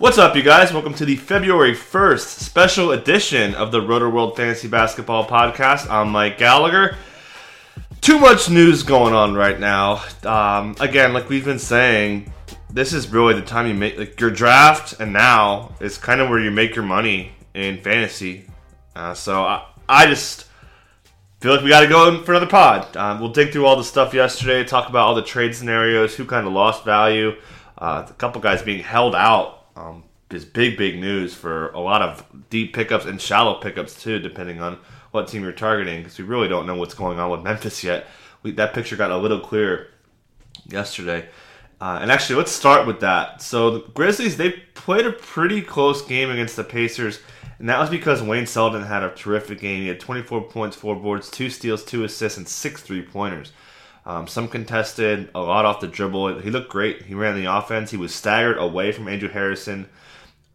What's up, you guys? Welcome to the February 1st special edition of the Rotoworld Fantasy Basketball Podcast. I'm Mike Gallagher. Too much news going on right now. Um, again, like we've been saying, this is really the time you make like your draft, and now is kind of where you make your money in fantasy. Uh, so I, I just feel like we got to go in for another pod. Um, we'll dig through all the stuff yesterday, talk about all the trade scenarios, who kind of lost value, uh, a couple guys being held out um, is big, big news for a lot of deep pickups and shallow pickups too, depending on what team you're targeting. Because we really don't know what's going on with Memphis yet. We, that picture got a little clearer yesterday. Uh, and actually, let's start with that. So the Grizzlies they played a pretty close game against the Pacers, and that was because Wayne Selden had a terrific game. He had 24 points, four boards, two steals, two assists, and six three pointers. Um, some contested, a lot off the dribble. He looked great. He ran the offense. He was staggered away from Andrew Harrison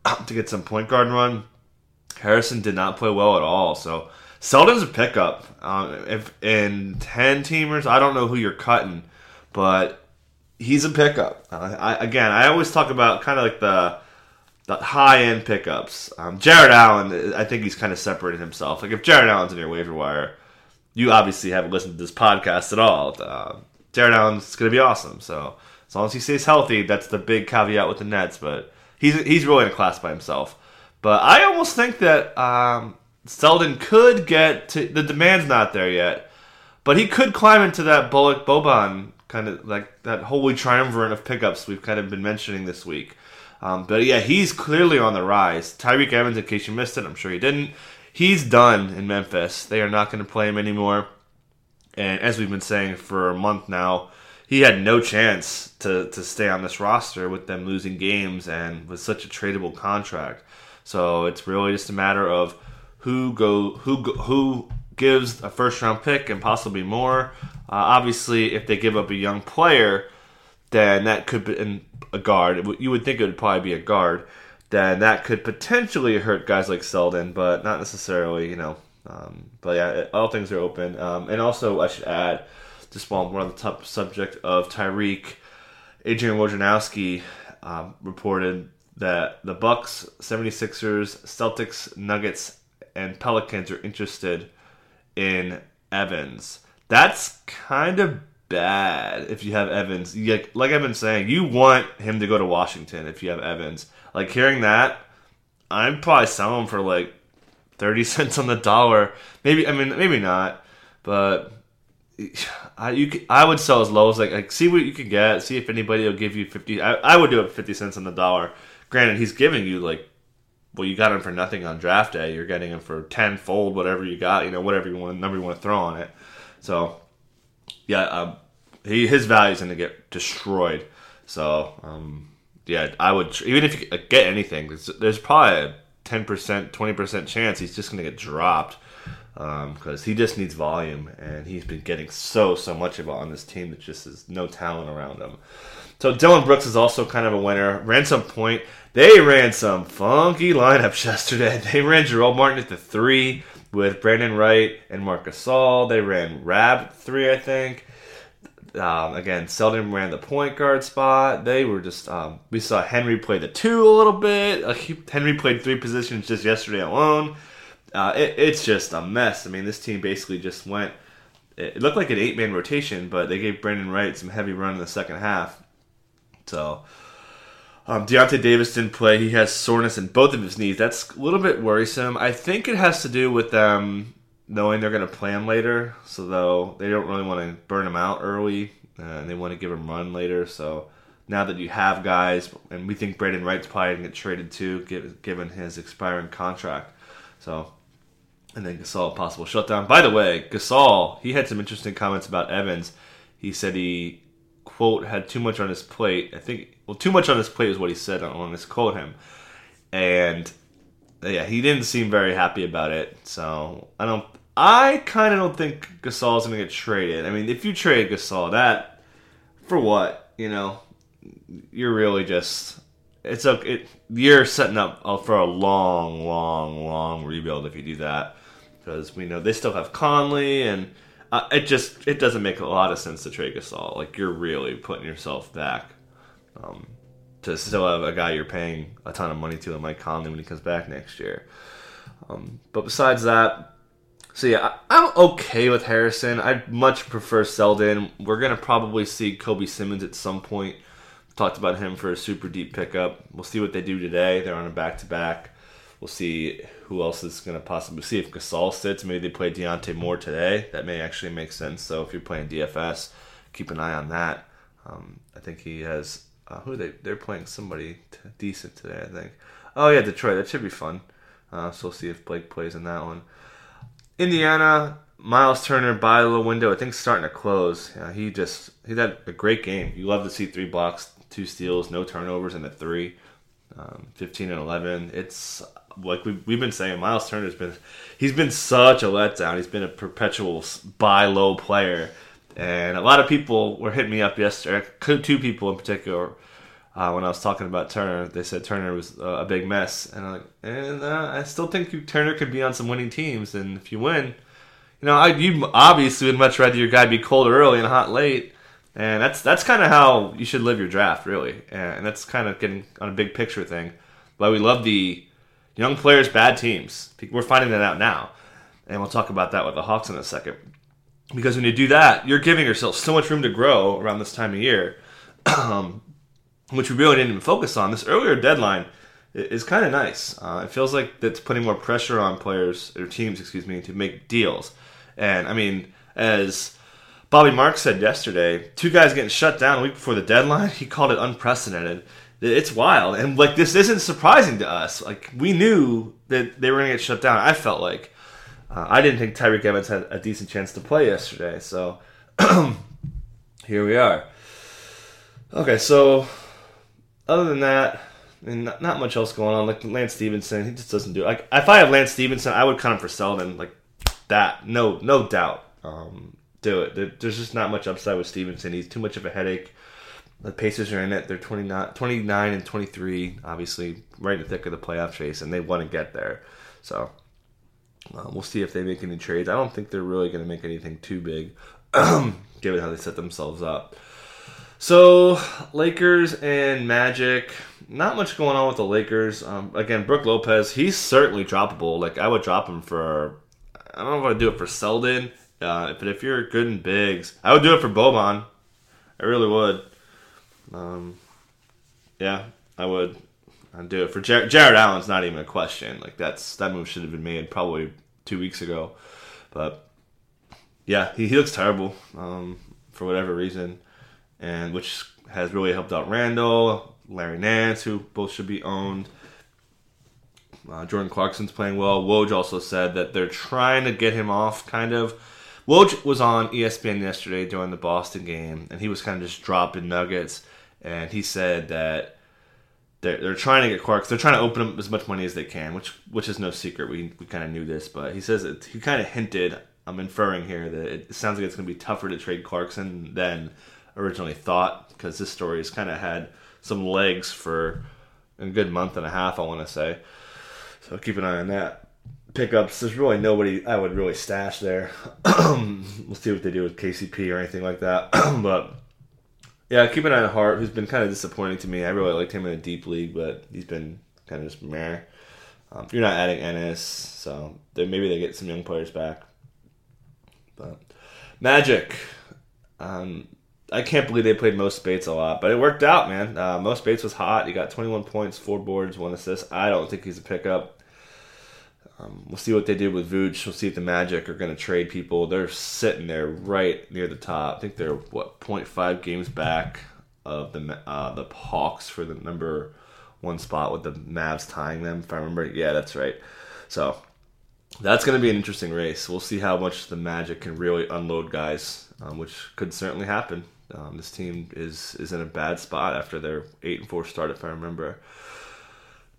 to get some point guard run. Harrison did not play well at all. So Selden's a pickup. Um, if in ten teamers, I don't know who you're cutting, but he's a pickup. Uh, I, again, I always talk about kind of like the the high end pickups. Um, Jarrett Allen, I think he's kind of separated himself. Like if Jarrett Allen's in your waiver wire you obviously haven't listened to this podcast at all. Uh, Allen's going to be awesome. So as long as he stays healthy, that's the big caveat with the Nets. But he's he's really in a class by himself. But I almost think that um, Selden could get to the demand's not there yet, but he could climb into that Bullock Boban kind of like that holy triumvirate of pickups we've kind of been mentioning this week. Um, but yeah, he's clearly on the rise. Tyreke Evans, in case you missed it, I'm sure you didn't he's done in Memphis. They are not going to play him anymore. And as we've been saying for a month now, he had no chance to, to stay on this roster with them losing games and with such a tradable contract. So it's really just a matter of who go who who gives a first round pick and possibly more. Uh, obviously, if they give up a young player, then that could be a guard. You would think it would probably be a guard then that could potentially hurt guys like Selden, but not necessarily, you know. Um, but yeah, all things are open. Um, and also, I should add, just while we're on the top subject of Tyreke, Adrian Wojnarowski um, reported that the Bucks, 76ers, Celtics, Nuggets, and Pelicans are interested in Evans. That's kind of bad if you have Evans. Like, like I've been saying, you want him to go to Washington if you have Evans. Like hearing that, I'm probably selling them for like thirty cents on the dollar. Maybe I mean maybe not, but I you I would sell as low as like like see what you can get. See if anybody will give you fifty. I, I would do it fifty cents on the dollar. Granted, he's giving you like well, you got him for nothing on draft day. You're getting him for tenfold whatever you got. You know whatever you want number you want to throw on it. So yeah, um, he his value is going to get destroyed. So um, yeah, I would even if you get anything, there's, there's probably a ten percent, twenty percent chance he's just going to get dropped because um, he just needs volume, and he's been getting so so much of it on this team that just is no talent around him. So Dillon Brooks is also kind of a winner. Ran some point. They ran some funky lineups yesterday. They ran Jarell Martin at the three with Brandon Wright and Marcus Gasol. They ran Rab three, I think. Um, again, Selden ran the point guard spot. They were just um, we saw Henry play the two a little bit. Uh, he, Henry played three positions just yesterday alone. Uh, it, it's just a mess. I mean, this team basically just went. It looked like an eight man rotation, but they gave Brandon Wright some heavy run in the second half. So um, Deyonta Davis didn't play. He has soreness in both of his knees. That's a little bit worrisome. I think it has to do with them knowing they're going to play him later. So though they don't really want to burn him out early, uh, and they want to give him run later. So now that you have guys, and we think Brandon Wright's probably going to get traded too, given his expiring contract. So and then Gasol possible shutdown. By the way, Gasol he had some interesting comments about Evans. He said he quote had too much on his plate. I think well, too much on his plate is what he said. I want to quote him, and yeah, he didn't seem very happy about it. So I don't. I kind of don't think Gasol's going to get traded. I mean, if you trade Gasol, that for what? You know, you're really just it's a it, you're setting up for a long, long, long rebuild if you do that because we know they still have Conley and uh, it just it doesn't make a lot of sense to trade Gasol. Like you're really putting yourself back um, to still have a guy you're paying a ton of money to, like Conley when he comes back next year. Um, but besides that, so yeah, I, am okay with Harrison. I'd much prefer Selden. We're gonna probably see Kobe Simmons at some point. Talked about him for a super deep pickup. We'll see what they do today. They're on a back to back. We'll see who else is going to possibly see if Gasol sits. Maybe they play Dejounte Moore today. That may actually make sense. So if you're playing DFS, keep an eye on that. Um, I think he has. Uh, who they? They're playing somebody t- decent today. I think. Oh yeah, Detroit. That should be fun. Uh, so we'll see if Blake plays in that one. Indiana, Miles Turner by the window. I think starting to close. Yeah, he just he had a great game. You love to see three blocks, two steals, no turnovers, and a three. Um, 15 and 11. It's like we, we've been saying, Miles Turner's been he's been such a letdown. He's been a perpetual buy low player, and a lot of people were hitting me up yesterday. Two people in particular, uh, when I was talking about Turner, they said Turner was uh, a big mess, and I'm like, and uh, I still think you, Turner could be on some winning teams, and if you win, you know, I you obviously would much rather your guy be cold early and hot late. And that's that's kind of how you should live your draft, really. And that's kind of getting on a big picture thing. But we love the Young players, bad teams. We're finding that out now. And we'll talk about that with the Hawks in a second. Because when you do that, you're giving yourself so much room to grow around this time of year, um, which we really didn't even focus on. This earlier deadline is kind of nice. Uh, it feels like that's putting more pressure on players or teams, excuse me, to make deals. And I mean, as Bobby Marks said yesterday, two guys getting shut down a week before the deadline, he called it unprecedented it's wild and like this isn't surprising to us like we knew that they were going to get shut down i felt like uh, i didn't think tyreke evans had a decent chance to play yesterday so here we are okay so other than that mean, not, not, much else going on like lance Stephenson, he just doesn't do it. like if i have lance Stephenson, i would come for Selden like that no no doubt um, do it there's just not much upside with Stephenson. he's too much of a headache the Pacers are in it. They're 29, 29 and 23, obviously, right in the thick of the playoff chase, and they want to get there. So uh, we'll see if they make any trades. I don't think they're really going to make anything too big, given how they set themselves up. So, Lakers and Magic. Not much going on with the Lakers. Um, again, Brook Lopez, he's certainly droppable. Like, I would drop him for. I don't know if I'd do it for Selden, uh, but if you're good in bigs, I would do it for Boban. I really would. Um, yeah, I would. I'd do it for Jar- Jarrett Allen's not even a question. Like that's that move should have been made probably two weeks ago, but yeah, he, he looks terrible um, for whatever reason, and which has really helped out Randle, Larry Nance, who both should be owned. Uh, Jordan Clarkson's playing well. Woj also said that they're trying to get him off, kind of. Woj was on ESPN yesterday during the Boston game, and he was kind of just dropping nuggets and he said that they're, they're trying to get Clarkson. They're trying to open up as much money as they can, which which is no secret. We we kind of knew this, but he says it, he kind of hinted. I'm inferring here that it sounds like it's going to be tougher to trade Clarkson than originally thought because this story has kind of had some legs for a good month and a half. I want to say, so keep an eye on that. Pickups. There's really nobody I would really stash there. we'll see what they do with KCP or anything like that, but yeah, keep an eye on Hart, who's been kind of disappointing to me. I really liked him in a deep league, but he's been kind of just meh. Um, you're not adding Ennis, so maybe they get some young players back. But Magic, um, I can't believe they played Mo Speights a lot, but it worked out, man. Uh, Mo Speights was hot. He got 21 points, four boards, one assist. I don't think he's a pickup. Um, we'll see what they do with Vooch. We'll see if the Magic are going to trade people. They're sitting there right near the top. I think they're what 0.5 games back of the uh, the Hawks for the number one spot with the Mavs tying them. If I remember, yeah, that's right. So that's going to be an interesting race. We'll see how much the Magic can really unload guys, um, which could certainly happen. Um, this team is is in a bad spot after their eight and four start, if I remember.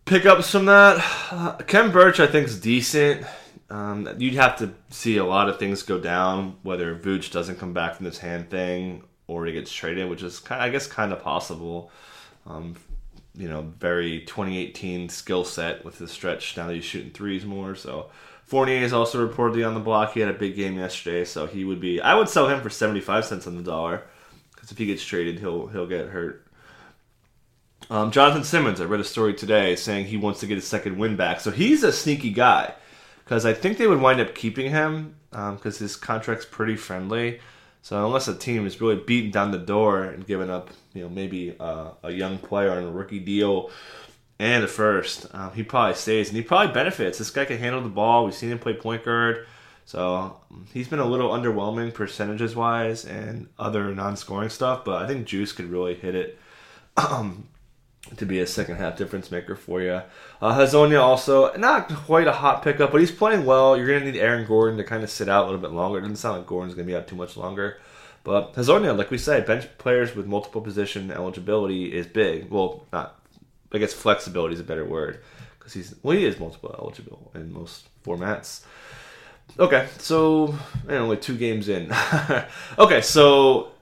Pickups from that, uh, Khem Birch I think is decent. Um, you'd have to see a lot of things go down, whether Vooch doesn't come back from this hand thing or he gets traded, which is kind, of, I guess kind of possible. Um, you know, very 2018 skill set with the stretch. Now that he's shooting threes more, so Fournier is also reportedly on the block. He had a big game yesterday, so he would be. I would sell him for 75 cents on the dollar because if he gets traded, he'll he'll get hurt. Um, Jonathan Simmons, I read a story today saying he wants to get his second win back. So he's a sneaky guy because I think they would wind up keeping him because um, his contract's pretty friendly. So unless a team is really beating down the door and giving up, you know, maybe uh, a young player on a rookie deal and a first, uh, he probably stays and he probably benefits. This guy can handle the ball. We've seen him play point guard. So he's been a little underwhelming percentages wise and other non-scoring stuff, but I think Juice could really hit it. Um, to be a second half difference maker for you. Uh, Hezonja also not quite a hot pickup, but he's playing well. You're going to need Aaron Gordon to kind of sit out a little bit longer. It doesn't sound like Gordon's going to be out too much longer. But Hezonja, like we say, bench players with multiple position eligibility is big. Well, not, I guess flexibility is a better word because he's well, he is multiple eligible in most formats. Okay, so only two games in. okay, so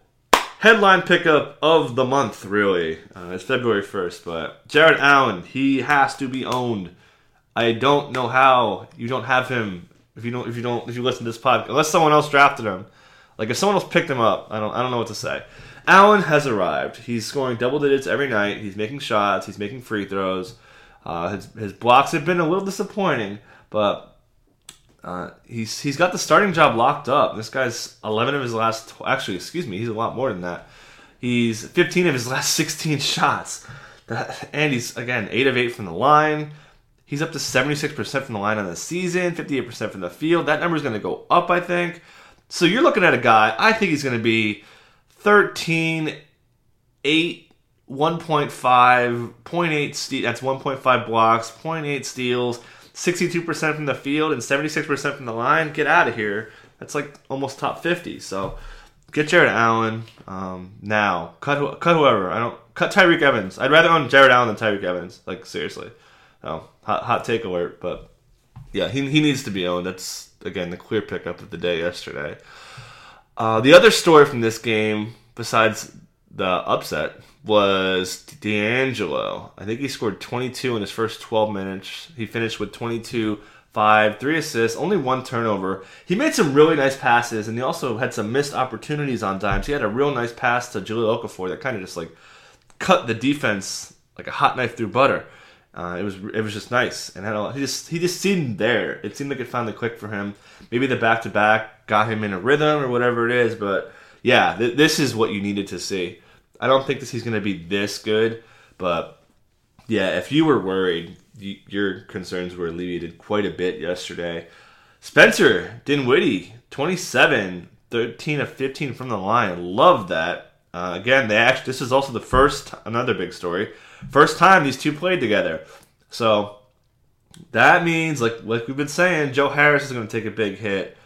headline pickup of the month, really. Uh, it's February 1st, but Jarrett Allen, he has to be owned. I don't know how you don't have him if you don't if you don't if you listen to this podcast unless someone else drafted him. Like if someone else picked him up, I don't I don't know what to say. Allen has arrived. He's scoring double digits every night. He's making shots. He's making free throws. Uh, his his blocks have been a little disappointing, but uh, he's he's got the starting job locked up. This guy's 11 of his last tw- actually, excuse me, he's a lot more than that. He's 15 of his last 16 shots. That, and he's again 8 of 8 from the line. He's up to 76% from the line on the season, 58% from the field. That number is going to go up, I think. So you're looking at a guy, I think he's going to be 13 8 1.5, 0.8 ste- that's 1.5 blocks, 0.8 steals, 62% from the field and 76% from the line. Get out of here. That's like almost top 50. So get Jarrett Allen um, now. Cut cut whoever. I don't cut Tyreke Evans. I'd rather own Jarrett Allen than Tyreke Evans. Like seriously. Oh, hot, hot take alert. But yeah, he he needs to be owned. That's again the clear pickup of the day yesterday. Uh, the other story from this game, besides the upset, was D'Angelo. I think he scored 22 in his first 12 minutes. He finished with 22, 5, 3 assists, only one turnover. He made some really nice passes, and he also had some missed opportunities on dimes. He had a real nice pass to Jahlil Okafor that kind of just like cut the defense like a hot knife through butter. Uh, it was it was just nice, and a, he just he just seemed there. It seemed like it finally clicked for him. Maybe the back to back got him in a rhythm or whatever it is, but yeah, th- this is what you needed to see. I don't think this he's going to be this good, but yeah, if you were worried, you, your concerns were alleviated quite a bit yesterday. Spencer Dinwiddie, 27, 13 of 15 from the line. Love that. Uh, again, they actually this is also the first another big story. First time these two played together. So that means like like we've been saying, Joe Harris is going to take a big hit.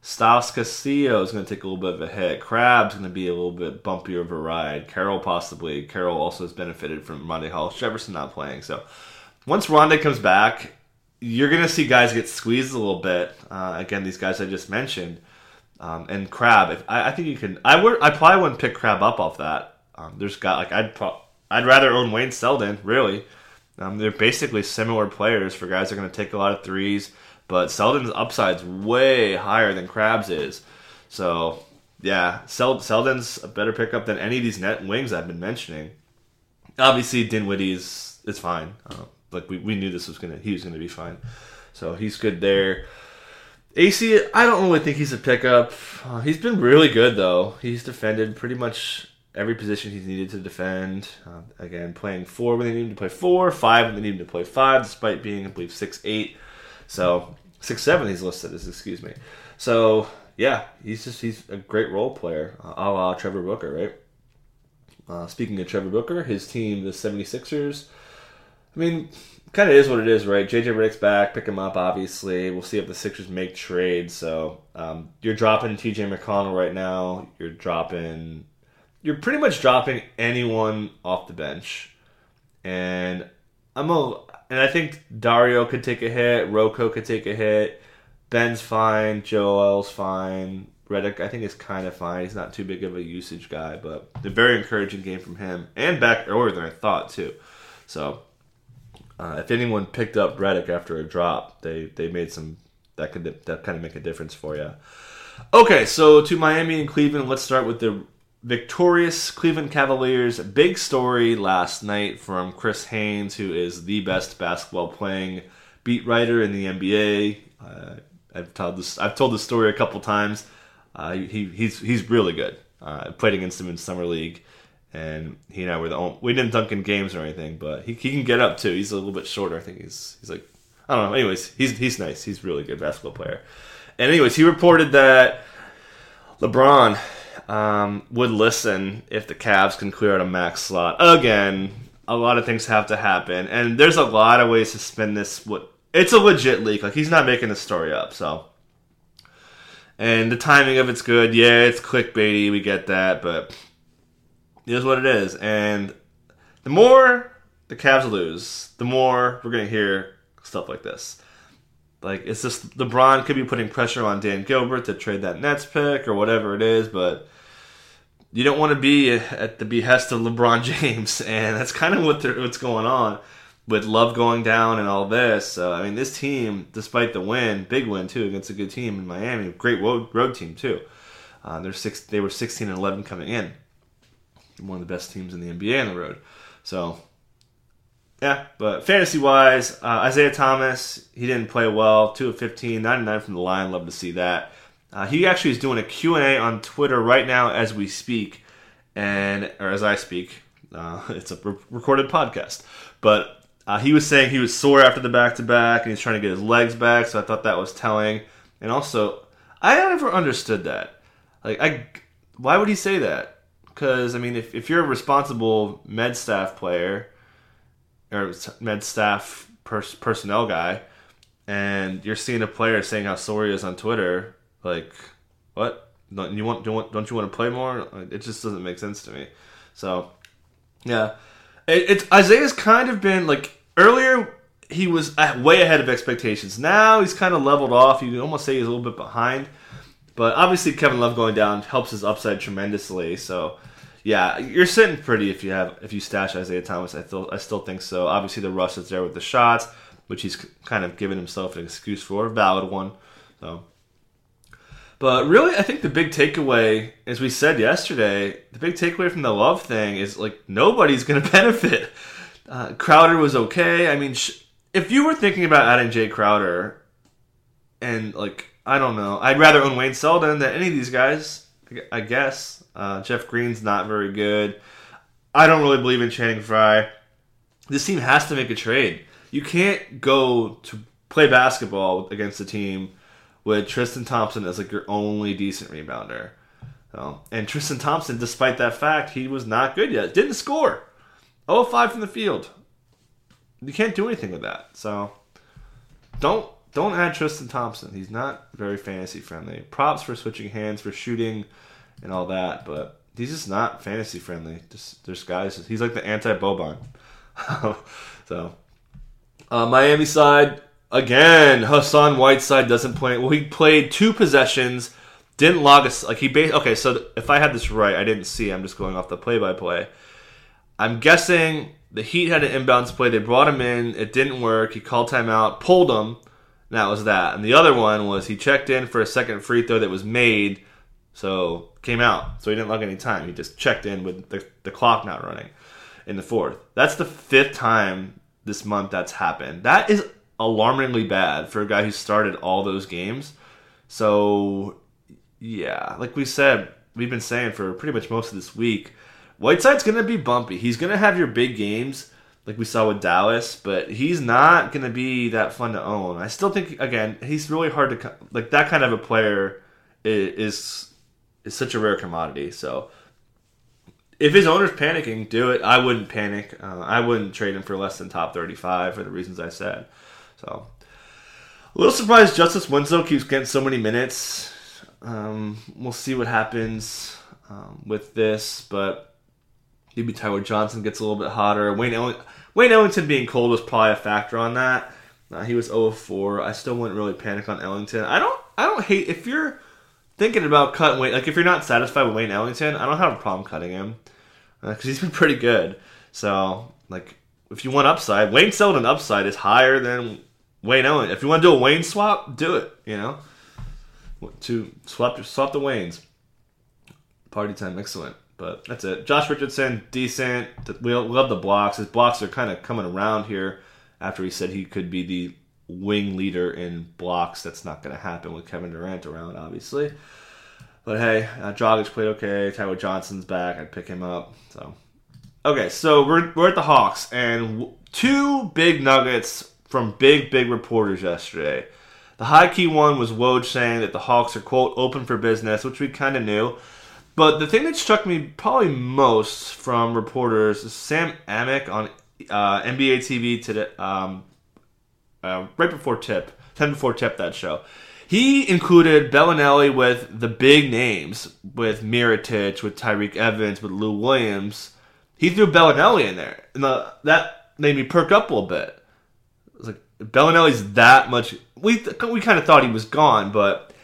Styles Castillo is going to take a little bit of a hit. Crabbe's going to be a little bit bumpier of a ride. Carroll possibly. Carroll also has benefited from Rondae Hollis Jefferson not playing. So once Rondae comes back, you're going to see guys get squeezed a little bit. Uh, again, these guys I just mentioned. Um, and Crabbe, if, I, I, think you can. I would. I probably wouldn't pick Crabbe up off that. Um, there's got like I'd. Pro, I'd rather own Wayne Selden. Really, um, they're basically similar players for guys that are going to take a lot of threes but Selden's upside's way higher than Crabbe's is. So yeah, Sel- Selden's a better pickup than any of these net wings I've been mentioning. Obviously, Dinwiddie's is fine. Uh, like we, we knew this was gonna he was gonna be fine, so he's good there. Acy, I don't really think he's a pickup. Uh, he's been really good though. He's defended pretty much every position he's needed to defend. Uh, again, playing four when they need him to play four, five when they need him to play five, despite being I believe six eight. So six seven he's listed as excuse me. So yeah, he's just he's a great role player, uh, a la Trevor Booker, right? Uh, speaking of Trevor Booker, his team, the 76ers, I mean, kind of is what it is, right? JJ Redick's back, pick him up. Obviously, we'll see if the Sixers make trades. So um, you're dropping TJ McConnell right now. You're dropping. You're pretty much dropping anyone off the bench, and I'm a. And I think Dario could take a hit. Rocco could take a hit. Ben's fine. Joel's fine. Redick, I think, is kind of fine. He's not too big of a usage guy, but a very encouraging game from him and back earlier than I thought too. So uh, if anyone picked up Redick after a drop, they they made some that could that kind of make a difference for you. Okay, so to Miami and Cleveland, let's start with the victorious Cleveland Cavaliers. Big story last night from Chris Haynes, who is the best basketball playing beat writer in the NBA. Uh, I've told this I've told this story a couple times. Uh, he he's he's really good. Uh, played against him in summer league and he and I were the only. We didn't dunk in games or anything, but he, he can get up too. He's a little bit shorter. I think he's he's like I don't know. Anyways, he's he's nice. He's really good basketball player. And anyways, he reported that LeBron um, would listen if the Cavs can clear out a max slot again. A lot of things have to happen, and there's a lot of ways to spin this. What it's a legit leak. Like he's not making the story up. So, and the timing of it's good. Yeah, it's clickbaity. We get that, but it is what it is. And the more the Cavs lose, the more we're to hear stuff like this. Like, it's just LeBron could be putting pressure on Dan Gilbert to trade that Nets pick or whatever it is, but you don't want to be at the behest of LeBron James, and that's kind of what what's going on with Love going down and all this. So, I mean, this team, despite the win, big win too against a good team in Miami, great road, road team too. Uh, they're six, they were 16 and 11 coming in one of the best teams in the NBA on the road. So, yeah, but fantasy wise, uh, Isaiah Thomas, he didn't play well. 2 of 15, 99 from the line. Love to see that. Uh, he actually is doing a Q&A on Twitter right now as we speak, and or as I speak. Uh, it's a re- recorded podcast. But uh, he was saying he was sore after the back-to-back, and he's trying to get his legs back, so I thought that was telling. And also, I never understood that. Like, I, why would he say that? Because, I mean, if, if you're a responsible med staff player or med staff pers- personnel guy and you're seeing a player saying how sore he is on Twitter, like, what? Don't you want, don't, don't you want to play more? It just doesn't make sense to me. So, yeah. It, it's Isaiah's kind of been like earlier he was way ahead of expectations. Now he's kind of leveled off. You can almost say he's a little bit behind. But obviously, Kevin Love going down helps his upside tremendously. So yeah, you're sitting pretty if you have if you stash Isaiah Thomas. I still I still think so. Obviously, the rush is there with the shots, which he's kind of given himself an excuse for, a valid one. So, but really, I think the big takeaway, as we said yesterday, the big takeaway from the love thing is like nobody's going to benefit. Uh, Crowder was okay. I mean, sh- if you were thinking about adding Jae Crowder, and like I don't know, I'd rather own Wayne Selden than any of these guys. I guess. Uh, Jeff Green's not very good. I don't really believe in Channing Frye. This team has to make a trade. You can't go to play basketball against a team with Tristan Thompson as like your only decent rebounder. And Tristan Thompson, despite that fact, he was not good yet. Didn't score. 0 5 from the field. You can't do anything with that. So don't don't add Tristan Thompson. He's not very fantasy friendly. Props for switching hands for shooting and all that, but he's just not fantasy friendly. Just there's guys. He's like the anti Boban. so uh, Miami side again. Hassan Whiteside doesn't play. Well, he played two possessions. Didn't log us like he. Ba- okay, so if I had this right, I didn't see. I'm just going off the play by play. I'm guessing the Heat had an inbounds play. They brought him in. It didn't work. He called timeout, pulled him. That was that. And the other one was he checked in for a second free throw that was made. So came out, so he didn't log any time. He just checked in with the, the clock not running in the fourth. That's the fifth time this month that's happened. That is alarmingly bad for a guy who started all those games. So, yeah, like we said, we've been saying for pretty much most of this week, Whiteside's to be bumpy. He's to have your big games like we saw with Dallas, but he's not to be that fun to own. I still think, again, he's really hard to, like, that kind of a player is, is such a rare commodity. So if his owner's panicking, do it. I wouldn't panic. Uh, I wouldn't trade him for less than top 35 for the reasons I said. So, a little surprised Justice Winslow keeps getting so many minutes. Um, we'll see what happens um, with this, but maybe Tyler Johnson gets a little bit hotter. Wayne, Ell- Wayne Ellington being cold was probably a factor on that. Uh, he was 0 4. I still wouldn't really panic on Ellington. I don't. I don't hate if you're thinking about cutting Wayne. Like if you're not satisfied with Wayne Ellington, I don't have a problem cutting him because uh, he's been pretty good. So like if you want upside, Wayne Selden upside is higher than Wayne Ellington. If you want to do a Wayne swap, do it. You know, to swap swap the Waynes. Party time, excellent. But that's it. Josh Richardson, decent. We love the blocks. His blocks are kind of coming around here after he said he could be the wing leader in blocks. That's not going to happen with Kevin Durant around, obviously. But hey, uh, Dragic played okay. Tyler Johnson's back. I'd pick him up. So, okay, so we're, we're at the Hawks, and two big nuggets from big, big reporters yesterday. The high key one was Woj saying that the Hawks are, quote, open for business, which we kind of knew. But the thing that struck me probably most from reporters is Sam Amick on uh, NBA TV today, um, uh, right before tip, 10 before tip that show. He included Belinelli with the big names, with Mirotic, with Tyreke Evans, with Lou Williams. He threw Belinelli in there, and the, that made me perk up a little bit. It was like Belinelli's that much. We we kind of thought he was gone, but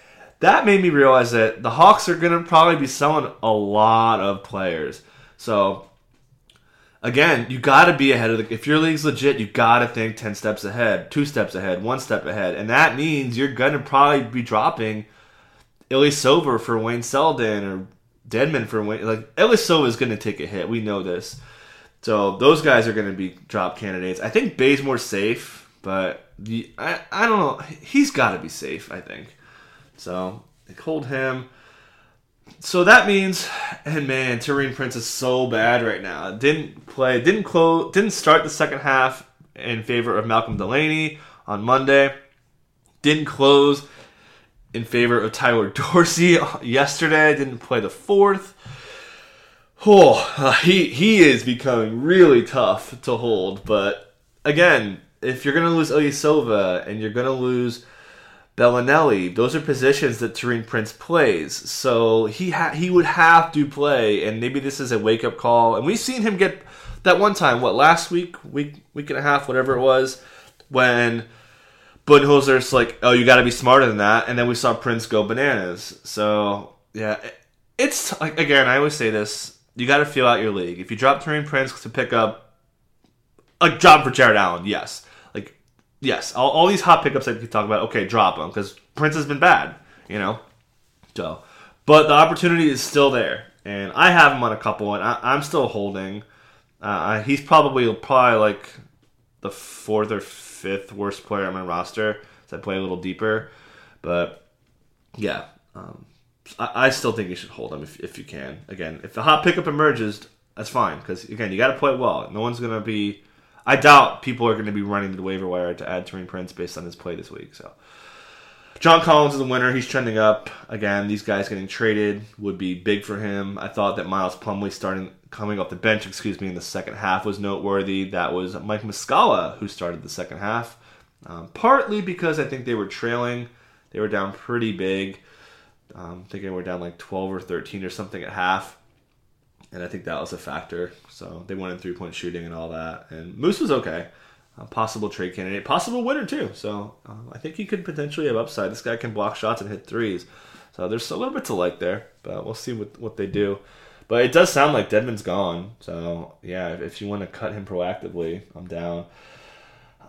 that made me realize that the Hawks are going to probably be selling a lot of players. So again, you got to be ahead of the. If your league's legit, you got to think ten steps ahead, two steps ahead, one step ahead, and that means you're gonna probably be dropping Ilyasova for Wayne Selden or Dedmon for Wayne. Like Ilyasova is gonna take a hit. We know this. So those guys are gonna be drop candidates. I think Bazemore's safe, but the, I I don't know. He's got to be safe. I think. So hold him so that means, and man, Taurean Prince is so bad right now. Didn't play, didn't close, didn't start the second half in favor of Malcolm Delaney on Monday. Didn't close in favor of Tyler Dorsey yesterday. Didn't play the fourth. Oh, uh, he he is becoming really tough to hold. But again, if you're gonna lose Ilyasova and you're gonna lose Belinelli. Those are positions that Taurean Prince plays. So he ha- he would have to play, and maybe this is a wake up call. And we've seen him get that one time, what last week, week week and a half, whatever it was, when Budenholzer's like, "Oh, you got to be smarter than that," and then we saw Prince go bananas. So yeah, it's like again, I always say this: you got to feel out your league. If you drop Taurean Prince to pick up a job for Jarrett Allen, yes yes, all, all these hot pickups that you talk about, okay, drop them because Prince has been bad, you know. So, but the opportunity is still there, and I have him on a couple, and I, am still holding. Uh, he's probably probably like the fourth or fifth worst player on my roster. So I play a little deeper, but yeah, um, I, I, still think you should hold him if, if you can. Again, if the hot pickup emerges, that's fine because again, you got to play well. No one's gonna be I doubt people are going to be running to the waiver wire to add Taurean Prince based on his play this week. So, John Collins is the winner. He's trending up again. These guys getting traded would be big for him. I thought that Miles Plumlee starting coming off the bench, excuse me, in the second half was noteworthy. That was Mike Muscala who started the second half, um, partly because I think they were trailing. They were down pretty big. Um, I think they were down like 12 or 13 or something at half and I think that was a factor. So they in three point shooting and all that. And Moose was okay, a possible trade candidate, possible winner too. So um, I think he could potentially have upside. This guy can block shots and hit threes. So there's a little bit to like there, but we'll see what what they do. But it does sound like Dedmon's gone. So yeah, if you want to cut him proactively, I'm down.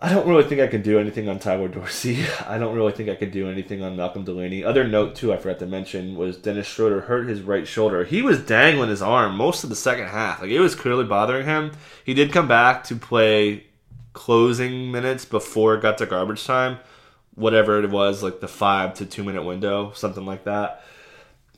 I don't really think I can do anything on Tyler Dorsey. I don't really think I can do anything on Malcolm Delaney. Other note too, I forgot to mention was Dennis Schroeder hurt his right shoulder. He was dangling his arm most of the second half. Like it was clearly bothering him. He did come back to play closing minutes before it got to garbage time, whatever it was, like the five to two minute window, something like that.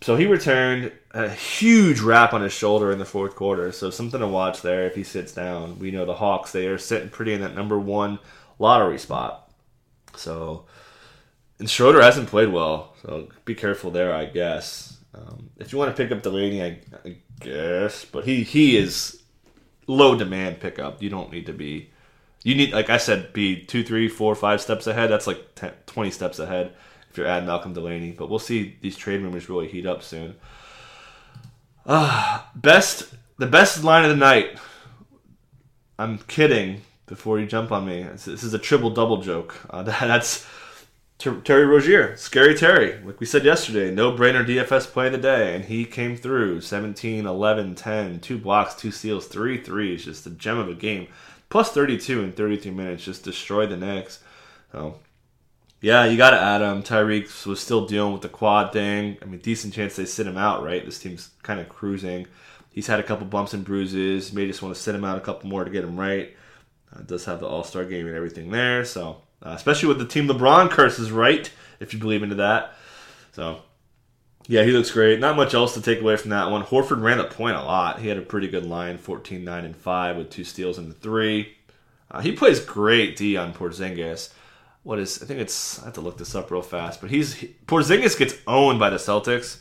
So he returned a huge wrap on his shoulder in the fourth quarter. So something to watch there if he sits down. We know the Hawks, they are sitting pretty in that number one lottery spot. So, and Schroeder hasn't played well. So be careful there, I guess. Um, if you want to pick up Delaney, I, I guess, but he he is low demand pickup. You don't need to be. You need, like I said, be two, three, four, five steps ahead. That's like 10, 20 steps ahead if you're adding Malcolm Delaney. But we'll see these trade rumors really heat up soon. Uh, best the best line of the night. I'm kidding. Before you jump on me, this is a triple double joke. Uh, that's Terry Rozier, scary Terry. Like we said yesterday, no brainer DFS play of the day, and he came through 17, 11, 10, two blocks, two steals, three threes, just a gem of a game. Plus 32 in 33 minutes, just destroyed the Knicks. So, yeah, you got to add him. Kyrie was still dealing with the quad thing. I mean, decent chance they sit him out, right? This team's kind of cruising. He's had a couple bumps and bruises. May just want to sit him out a couple more to get him right. Uh, does have the All Star game and everything there, so uh, especially with the team LeBron curses right, if you believe into that. So yeah, he looks great. Not much else to take away from that one. Horford ran the point a lot. He had a pretty good line 14, 9, and 5 with two steals and three. Uh, he plays great D on Porzingis. What is, I think it's, I have to look this up real fast, but he's, he, Porzingis gets owned by the Celtics,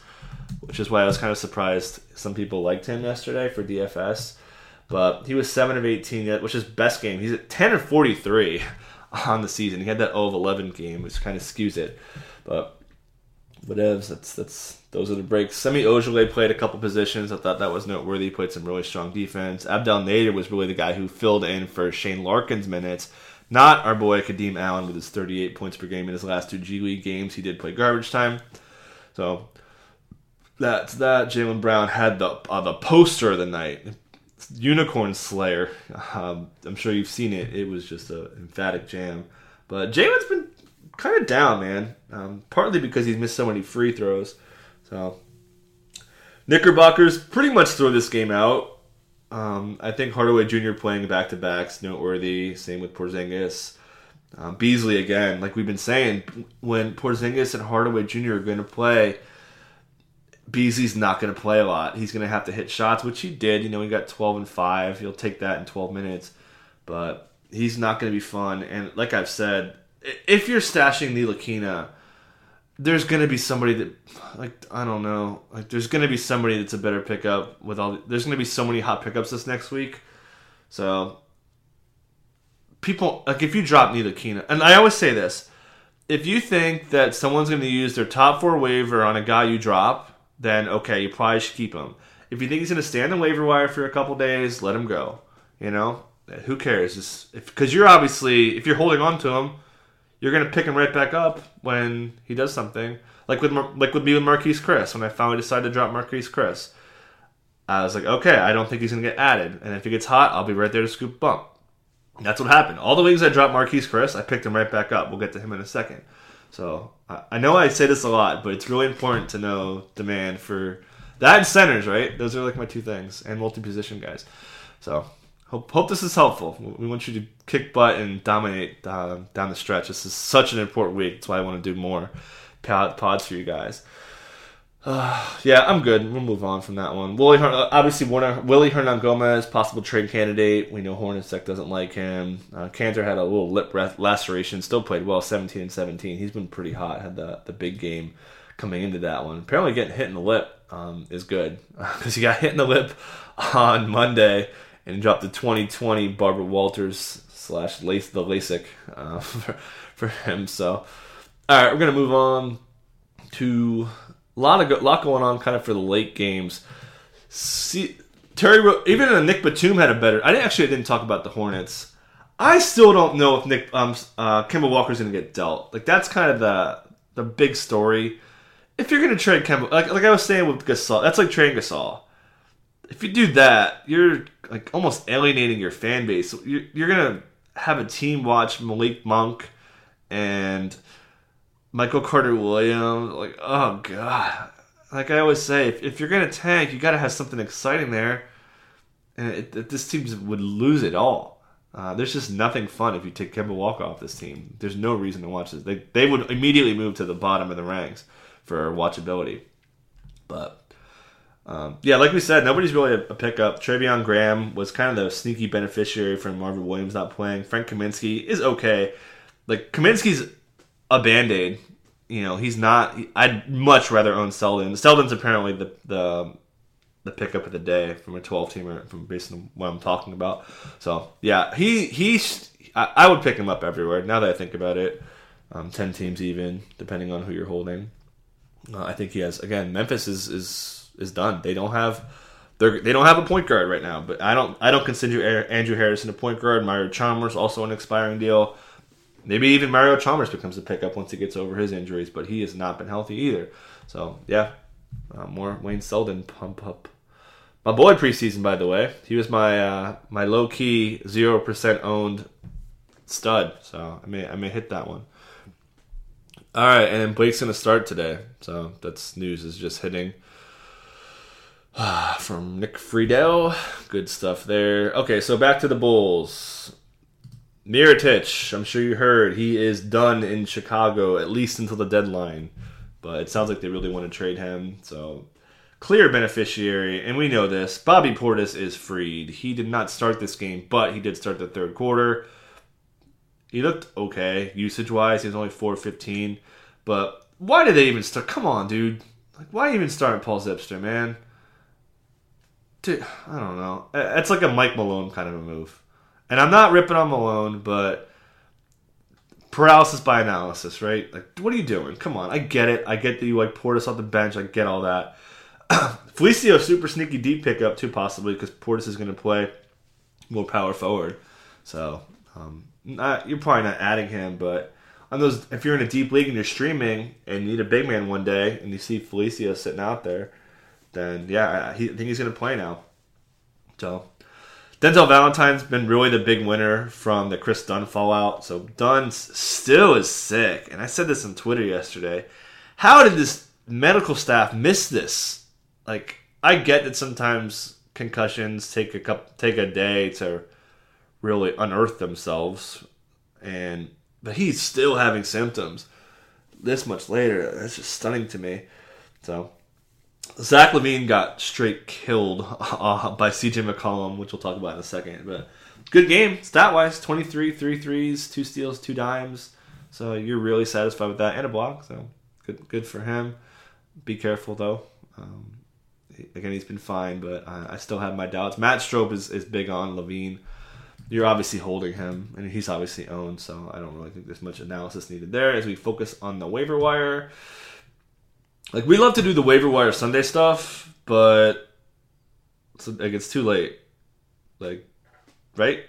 which is why I was kind of surprised some people liked him yesterday for DFS. But he was 7 of 18, which is best game. He's at 10 of 43 on the season. He had that 0 of 11 game, which kind of skews it. But whatevs, that's that's those are the breaks. Semi Ojeleye played a couple positions. I thought that was noteworthy. Played some really strong defense. Abdel Nader was really the guy who filled in for Shane Larkin's minutes. Not our boy Kadeem Allen with his 38 points per game in his last two G League games. He did play garbage time. So that's that. Jaylen Brown had the uh, the poster of the night. Unicorn Slayer. Um, I'm sure you've seen it. It was just an emphatic jam. But Jaylen's been kind of down, man. Um, partly because he's missed so many free throws. So Knickerbockers pretty much throw this game out. Um, I think Hardaway Jr. playing back to backs noteworthy. Same with Porzingis. Um, Beasley again, like we've been saying, when Porzingis and Hardaway Jr. are going to play, Beasley's not going to play a lot. He's going to have to hit shots, which he did. You know, he got 12 and 5. He'll take that in 12 minutes. But he's not going to be fun. And like I've said, if you're stashing Ntilikina, there's to be somebody that, like, I don't know. Like, there's to be somebody that's a better pickup with all. There's to be so many hot pickups this next week. So, people, like, if you drop Ntilikina, and I always say this if you think that someone's to use their top four waiver on a guy you drop, then okay, you probably should keep him. If you think he's to stand the waiver wire for a couple days, let him go. You know, who cares? Because you're obviously if you're holding on to him, you're to pick him right back up when he does something. Like with like with me with Marquese Chriss, when I finally decided to drop Marquese Chriss, I was like, okay, I don't think he's to get added, and if he gets hot, I'll be right there to scoop bump. That's what happened. All the weeks I dropped Marquese Chriss, I picked him right back up. We'll get to him in a second. So I know I say this a lot, but it's really important to know demand for that and centers, right? Those are like my two things, and multi-position guys. So hope hope this is helpful. We want you to kick butt and dominate uh, down the stretch. This is such an important week. That's why I want to do more pods for you guys. Uh, yeah, I'm good. We'll move on from that one. Willie, obviously, Warner, Willy Hernangomez, possible trade candidate. We know Hornacek doesn't like him. Uh, Kanter had a little lip laceration. Still played well, 17 and 17. He's been pretty hot. Had the the big game coming into that one. Apparently, getting hit in the lip um, is good because he got hit in the lip on Monday and dropped the 2020 Barbara Walters slash Lace the LASIK uh, for, for him. So, all right, we're gonna move on to a lot of lot going on kind of for the late games. See, Terry, even Nick Batum had a better. I didn't actually I didn't talk about the Hornets. I still don't know if Nick um uh, Kemba Walker's to get dealt. Like that's kind of the the big story. If you're to trade Kemba, like like I was saying with Gasol, that's like trading Gasol. If you do that, you're like almost alienating your fan base. You're, you're to have a team watch Malik Monk and Michael Carter Williams. Like, oh god. Like I always say, if, if you're gonna tank, you got to have something exciting there. And it, it, this team would lose it all. Uh, there's just nothing fun if you take Kemba Walker off this team. There's no reason to watch this. They they would immediately move to the bottom of the ranks for watchability. But um, yeah, like we said, nobody's really a, pickup. Treveon Graham was kind of the sneaky beneficiary from Marvin Williams not playing. Frank Kaminsky is okay. Like Kaminsky's a band aid you know, he's not. I'd much rather own Selden. Selden's apparently the the the pickup of the day from a 12 teamer from based on what I'm talking about. So yeah, he he's I, I would pick him up everywhere. Now that I think about it, um, 10 teams even depending on who you're holding. Uh, I think he has again. Memphis is is is done. They don't have they they don't have a point guard right now. But I don't I don't consider Andrew Harrison a point guard. Mario Chalmers also an expiring deal. Maybe even Mario Chalmers becomes a pickup once he gets over his injuries, but he has not been healthy either. So yeah, uh, more Wayne Selden pump up. My boy preseason, by the way, he was my uh, my low key zero percent owned stud. So I may I may hit that one. All right, and then Blake's gonna start today, so that's news is just hitting. Ah, from Nick Friedell, good stuff there. Okay, so back to the Bulls. Mirotic, I'm sure you heard he is done in Chicago at least until the deadline, but it sounds like they really want to trade him. So clear beneficiary, and we know this. Bobby Portis is freed. He did not start this game, but he did start the third quarter he looked okay usage wise. He was only four fifteen, but why did they even start? Come on, dude. Like, why even start Paul Zipser, man? I don't know. It's like a Mike Malone kind of a move, and I'm not ripping on Malone, but paralysis by analysis, right? Like, what are you doing? Come on, I get it. I get that you like Portis off the bench. I get all that. Felicio super sneaky deep pickup too, possibly because Portis is going to play more power forward. So um, not, you're probably not adding him, but on those, if you're in a deep league and you're streaming and you need a big man one day, and you see Felicio sitting out there, then yeah, I, I think he's going to play now. So Denzel Valentine's been really the big winner from the Kris Dunn fallout. So Dunn still is sick, and I said this on Twitter yesterday. How did this medical staff miss this? Like, I get that sometimes concussions take a couple, take a day to really unearth themselves. And but he's still having symptoms this much later. That's just stunning to me. So Zach LaVine got straight killed uh, by CJ McCollum, which we'll talk about in a second. But good game, stat wise 23, three threes, two steals, two dimes. So you're really satisfied with that and a block. So good, good for him. Be careful though. Um, again, he's been fine, but I, I still have my doubts. Matt Stroup is, is big on LaVine. you're obviously holding him, and he's obviously owned. So I don't really think there's much analysis needed there. As we focus on the waiver wire, like we love to do the waiver wire Sunday stuff, but it's, like it's too late. Like, right?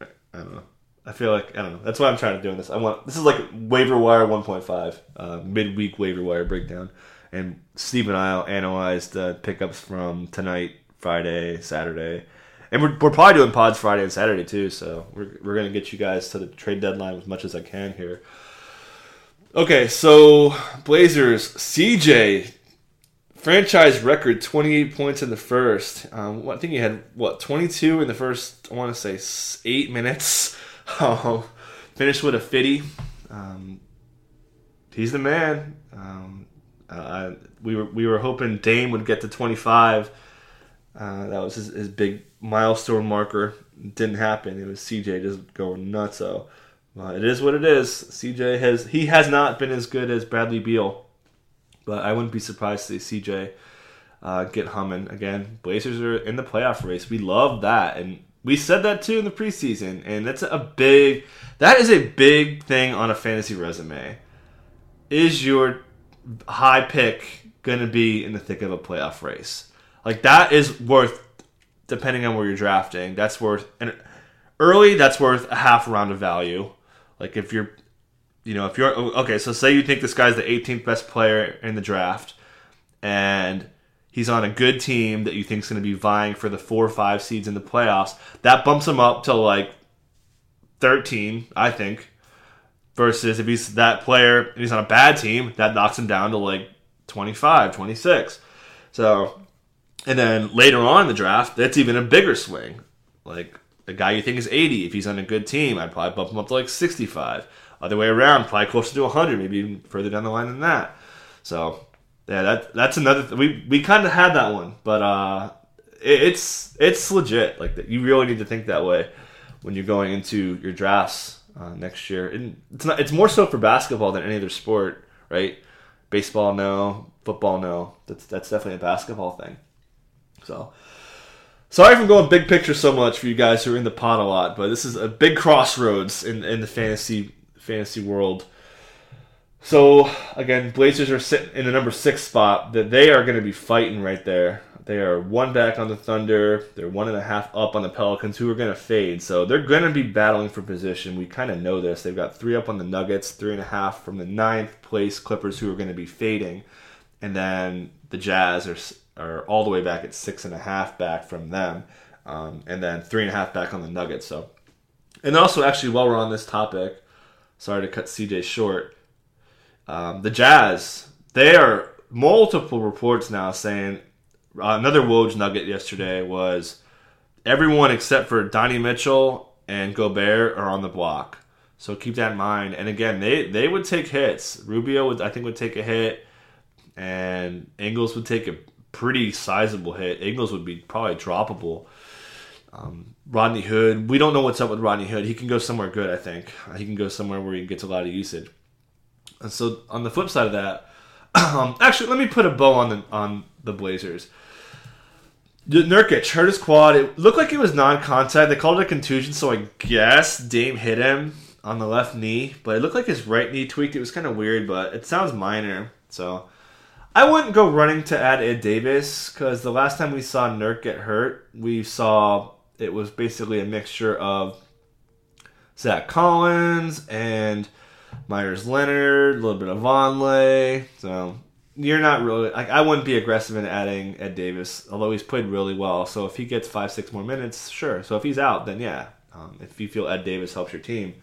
I don't know. I feel like I don't know. That's why I'm trying to do this. I want this is like waiver wire 1.5, uh, midweek waiver wire breakdown. And Steve and I analyzed the pickups from tonight, Friday, Saturday and we're, we're probably doing pods Friday and Saturday too. So we're we're gonna get you guys to the trade deadline as much as I can here. Okay, so Blazers CJ franchise record 28 points in the first. Um, I think he had what 22 in the first. I want to say eight minutes. Um, finished with a 50. Um, he's the man. Um, uh, we were we were hoping Dame would get to 25. Uh, that was his, his big milestone marker. Didn't happen. It was CJ just going nuts. So uh, it is what it is. CJ has he has not been as good as Bradley Beal, but I wouldn't be surprised to see CJ uh, get humming again. Blazers are in the playoff race. We love that, and we said that too in the preseason. And that's a big that is a big thing on a fantasy resume. Is your high pick going to be in the thick of a playoff race? Like that is worth depending on where you're drafting, that's worth and early that's worth a half round of value. Like if you're you know, if you're okay, so say you think this guy's the 18th best player in the draft and he's on a good team that you think is going to be vying for the 4 or 5 seeds in the playoffs, that bumps him up to like 13, I think. Versus if he's that player and he's on a bad team, that knocks him down to like 25, 26. So and then later on in the draft, that's even a bigger swing. Like a guy you think is 80, if he's on a good team, I'd probably bump him up to like 65. Other way around, probably closer to 100, maybe even further down the line than that. So yeah, that that's another. Th- we we kind of had that one, but uh, it, it's it's legit. Like you really need to think that way when you're going into your drafts uh, next year. And it's not. It's more so for basketball than any other sport right? Baseball, no. Football, no. That's that's definitely a basketball thing. So, sorry I'm going big picture so much for you guys who are in the pot a lot, but this is a big crossroads in in the fantasy fantasy world. So again, Blazers are sitting in the number six spot. That they are going to be fighting right there. They are one back on the Thunder. They're one and a half up on the Pelicans, who are going to fade. So they're going to be battling for position. We kind of know this. They've got three up on the Nuggets, three and a half from the ninth place Clippers, who are going to be fading, and then the Jazz are are all the way back at six and a half back from them, um, and then three and a half back on the Nuggets. So, and also actually, while we're on this topic, sorry to cut CJ short. Um, the Jazz, they are multiple reports now saying uh, another Woj nugget yesterday was everyone except for Donnie Mitchell and Gobert are on the block. So keep that in mind. And again, they they would take hits. Rubio would I think would take a hit, and Ingles would take a pretty sizable hit. Ingles would be probably droppable. Um, Rodney Hood, we don't know what's up with Rodney Hood. He can go somewhere good, I think. He can go somewhere where he gets a lot of usage. And so on the flip side of that, um, actually, let me put a bow on the on the Blazers. Nurkic hurt his quad. It looked like it was non-contact. They called it a contusion, so I guess Dame hit him on the left knee, but it looked like his right knee tweaked. It was kind of weird, but it sounds minor. So I wouldn't go running to add Ed Davis because the last time we saw Nurk get hurt, we saw it was basically a mixture of Zach Collins and Meyers Leonard, a little bit of Vonleh. So you're not really like I wouldn't be aggressive in adding Ed Davis, although he's played really well. So if he gets five, six more minutes, sure. So if he's out, then yeah. Um, if you feel Ed Davis helps your team,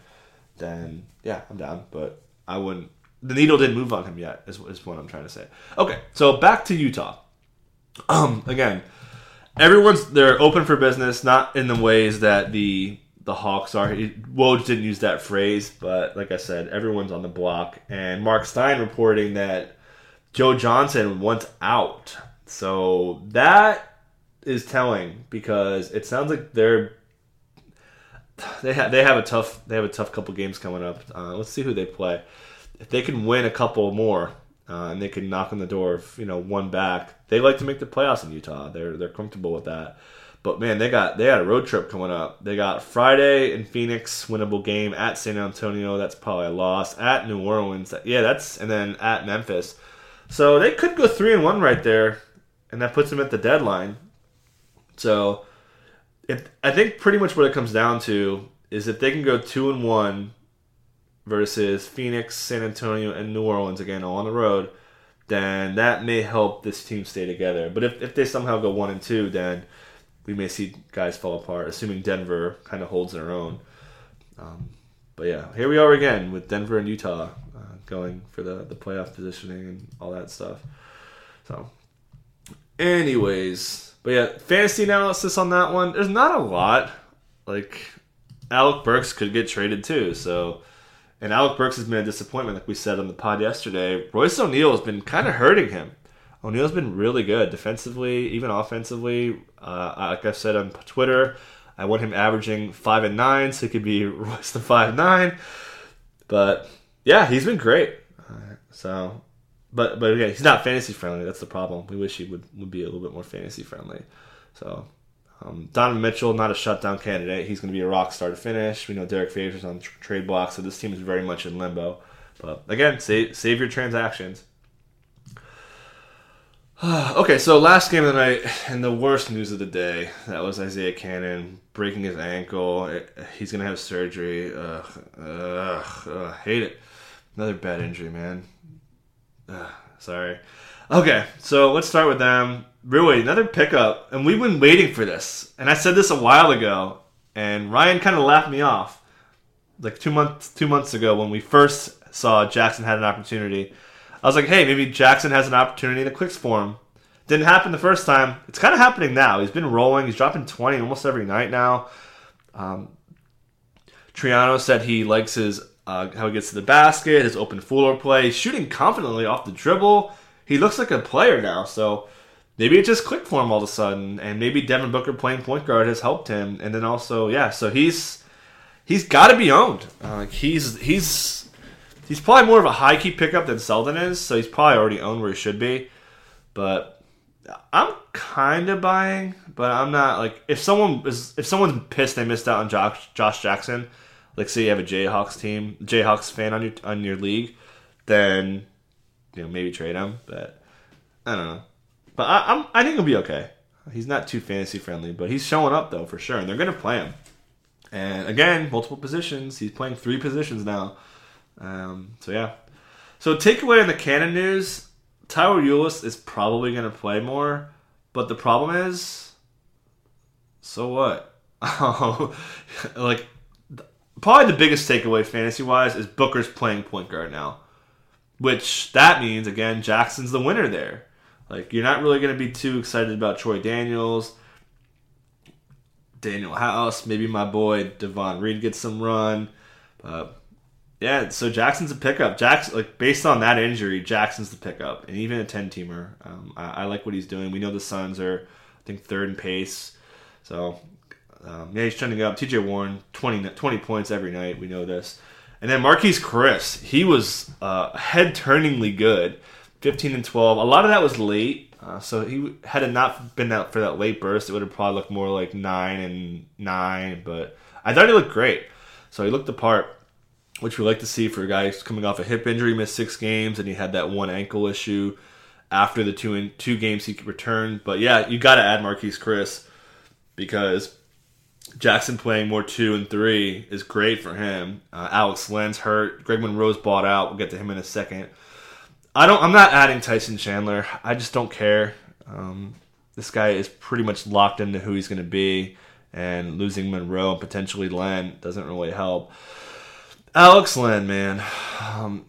then yeah, I'm down. But I wouldn't. The needle didn't move on him yet. Is, is what I'm trying to say. Okay, so back to Utah. Um, again, everyone's they're open for business, not in the ways that the the Hawks are. Woj didn't use that phrase, but like I said, everyone's on the block. And Mark Stein reporting that Joe Johnson wants out. So that is telling because it sounds like they're they have they have a tough they have a tough couple games coming up. Uh, let's see who they play. If they can win a couple more uh, and they can knock on the door of you know one back, they like to make the playoffs in Utah. They're they're comfortable with that. But man, they got they got a road trip coming up. They got Friday in Phoenix, winnable game at San Antonio. That's probably a loss. At New Orleans, yeah, that's and then at Memphis. So they could go three and one right there, and that puts them at the deadline. So, if I think pretty much what it comes down to is if they can go two and one versus Phoenix, San Antonio, and New Orleans again all on the road, then that may help this team stay together. But if, if they somehow go one and two, then we may see guys fall apart, assuming Denver kind of holds their own. Um, but yeah, here we are again with Denver and Utah going for the the playoff positioning and all that stuff. So, anyways, but yeah, fantasy analysis on that one. There's not a lot. Like Alec Burks could get traded too. So, and Alec Burks has been a disappointment, like we said on the pod yesterday. Royce O'Neale has been kind of hurting him. O'Neale's been really good defensively, even offensively. Uh, like I said on Twitter, I want him averaging five and nine, so he could be Royce the five nine. But yeah, he's been great. Uh, so, but but again, he's not fantasy friendly. That's the problem. We wish he would would be a little bit more fantasy friendly. So, um, Donovan Mitchell, not a shutdown candidate. He's going to be a rock star to finish. We know Derrick Favors on tr- trade block, so this team is very much in limbo. But again, save save your transactions. okay, so last game of the night and the worst news of the day that was Isaiah Canaan breaking his ankle. he's gonna have surgery. Ugh, ugh, ugh, hate it. Another bad injury, man. Ugh, sorry. Okay, so let's start with them. Really, another pickup, and we've been waiting for this. And I said this a while ago, and Ryan kind of laughed me off, like two months two months ago when we first saw Jackson had an opportunity. I was like, hey, maybe Jackson has an opportunity in the clicks for him. Didn't happen the first time. It's kind of happening now. He's been rolling. He's dropping 20 almost every night now. Um, Triano said he likes his uh, how he gets to the basket, his open floor play, shooting confidently off the dribble. He looks like a player now, so maybe it just clicked for him all of a sudden, and maybe Devin Booker playing point guard has helped him. And then also, yeah, so he's he's got to be owned. Uh, he's he's he's probably more of a high key pickup than Selden is, so he's probably already owned where he should be. But I'm kind of buying, but I'm not like if someone is if someone's pissed they missed out on Josh, Josh Jackson, like say you have a Jayhawks team, Jayhawks fan on your on your league, then you know maybe trade him. But I don't know. But I, I'm I think he'll be okay. He's not too fantasy friendly, but he's showing up though for sure, and they're gonna play him. And again, multiple positions. He's playing three positions now. Um, so yeah. So takeaway in the Canaan news: Tyler Ulis is probably to play more, but the problem is, so what? like, probably the biggest takeaway fantasy wise is Booker's playing point guard now, which that means again Jackson's the winner there. Like you're not really going to be too excited about Troy Daniels. Danuel House, maybe my boy Davon Reed gets some run. Uh, yeah, so Jackson's a pickup. Jackson, like based on that injury, Jackson's the pickup, and even a ten teamer. Um, I, I, like what he's doing. We know the Suns are, I think, third in pace. So um, yeah, he's trending up. T.J. Warren, 20, 20 points every night. We know this. And then Marquese Chriss, he was uh, head turningly good, fifteen and twelve. A lot of that was late. Uh, so he had it not been out for that late burst, it would have probably looked more like nine and nine. But I thought he looked great. So he looked the part, which we like to see for a guy coming off a hip injury, missed six games, and he had that one ankle issue after the two in, two games he returned. But yeah, you got to add Marquese Chriss because Jackson playing more two and three is great for him. Uh, Alex Len's hurt. Greg Monroe's bought out. We'll get to him in a second. I don't. I'm not adding Tyson Chandler. I just don't care. Um, this guy is pretty much locked into who he's going to be, and losing Monroe and potentially Len doesn't really help. Alex Len, man, um,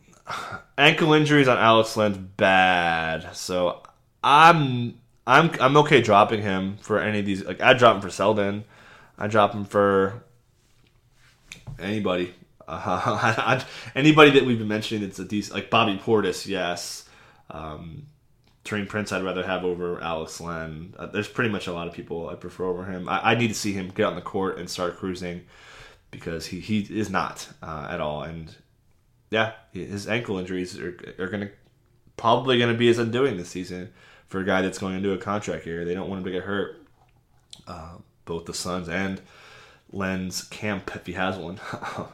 ankle injuries on Alex Len's bad. So I'm I'm I'm okay dropping him for any of these. Like I drop him for Selden. I drop him for anybody. Uh, anybody that we've been mentioning that's a decent, like Bobby Portis, yes. Um, Taurean Prince, I'd rather have over Alex Len. Uh, there's pretty much a lot of people I prefer over him. I, I, need to see him get on the court and start cruising because he, he is not uh, at all. And yeah, his ankle injuries are, are going to probably going to be his undoing this season for a guy that's going into a contract year. They don't want him to get hurt. Uh, both the Suns and Len's camp if he has one.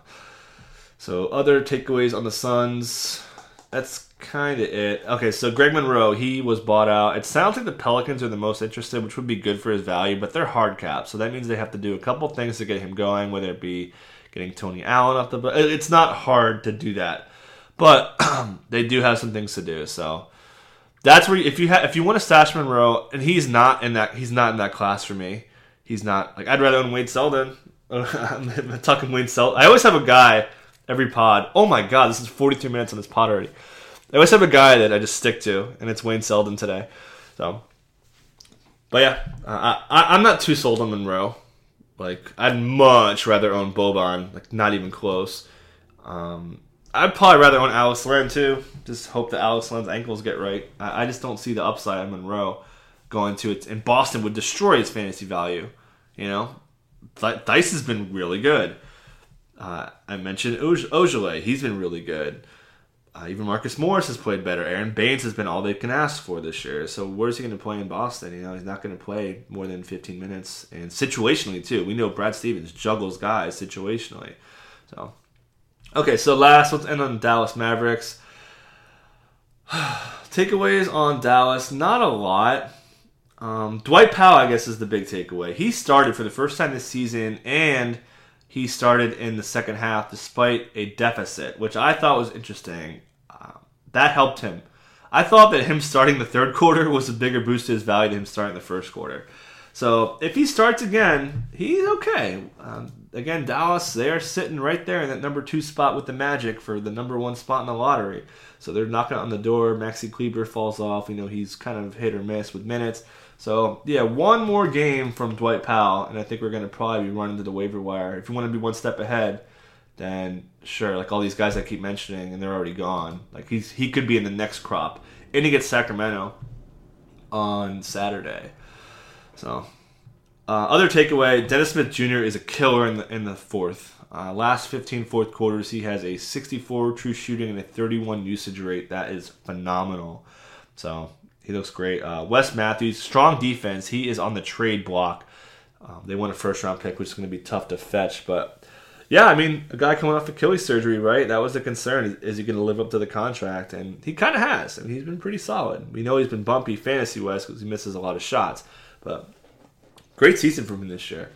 So other takeaways on the Suns. That's kind of it. Okay, so Greg Monroe, he was bought out. It sounds like the Pelicans are the most interested, which would be good for his value, but they're hard cap, so that means they have to do a couple things to get him going, whether it be getting Tony Allen off the. But it's not hard to do that, but they do have some things to do. So that's where if you have if you want to stash Monroe, and he's not in that he's not in that class for me. He's not like I'd rather own Wade Selden. I'm talking Wade Selden. I always have a guy every pod. Oh my god, this is 42 minutes on this pod already. I always have a guy that I just stick to, and it's Wayne Selden today. So, but yeah, uh, I, I'm not too sold on Monroe. Like, I'd much rather own Boban. Like, not even close. Um, I'd probably rather own Alex Len too. Just hope that Alex Len's ankles get right. I, I just don't see the upside on Monroe going to it. And Boston would destroy his fantasy value. You know, Dice has been really good. Uh, I mentioned Oj- He's been really good. Uh, even Marcus Morris has played better. Aron Baynes has been all they can ask for this year. So where's he going to play in Boston? You know, he's not going to play more than 15 minutes, and situationally too. We know Brad Stevens juggles guys situationally. So, okay. So last, let's end on Dallas Mavericks. Takeaways on Dallas, not a lot. Um, Dwight Powell, I guess, is the big takeaway. He started for the first time this season, and he started in the second half despite a deficit, which I thought was interesting. Uh, that helped him. I thought that him starting the third quarter was a bigger boost to his value than him starting the first quarter. So if he starts again, he's okay. Um, again, Dallas, they are sitting right there in that number two spot with the Magic for the number one spot in the lottery. So they're knocking on the door. Maxi Kleber falls off. You know, he's kind of hit or miss with minutes. So yeah, one more game from Dwight Powell, and I think we're gonna probably be running to the waiver wire. If you want to be one step ahead, then sure, like all these guys I keep mentioning, and they're already gone. Like he's he could be in the next crop, and he gets Sacramento on Saturday. So uh, other takeaway: Dennis Smith Jr. is a killer in the in the fourth. Uh, last 15 fourth quarters, he has a 64 true shooting and a 31 usage rate. That is phenomenal. So he looks great. Uh, Wes Matthews, strong defense. He is on the trade block. Um, they want a first round pick, which is going to be tough to fetch. But yeah, I mean, a guy coming off Achilles surgery, right? That was the concern. Is, is he going to live up to the contract? And he kind of has. I mean, he's been pretty solid. We know he's been bumpy fantasy wise because he misses a lot of shots. But great season from him this year.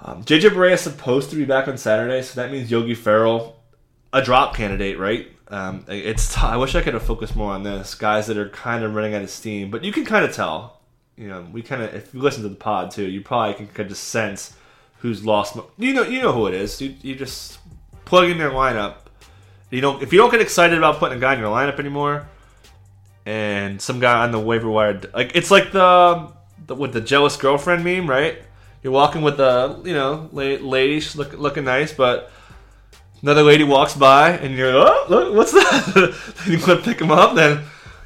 Um, JJ Barea is supposed to be back on Saturday, so that means Yogi Ferrell, a drop candidate, right? Um, it's I wish I could have focused more on this. Guys that are kind of running out of steam, but you can kind of tell. You know, we kind of if you listen to the pod too, you probably can kind of sense who's lost. You know, you know who it is. You, you just plug in their lineup. You know, if you don't get excited about putting a guy in your lineup anymore, and some guy on the waiver wire, like it's like the, the with the jealous girlfriend meme, right? You're walking with the you know lady, look, looking nice, but another lady walks by and you're oh look, what's that? you want to pick him up, then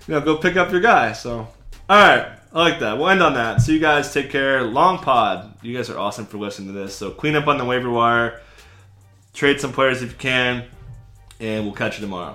you know go pick up your guy. So all right, I like that. We'll end on that. So you guys take care. Long pod. You guys are awesome for listening to this. So clean up on the waiver wire, trade some players if you can, and we'll catch you tomorrow.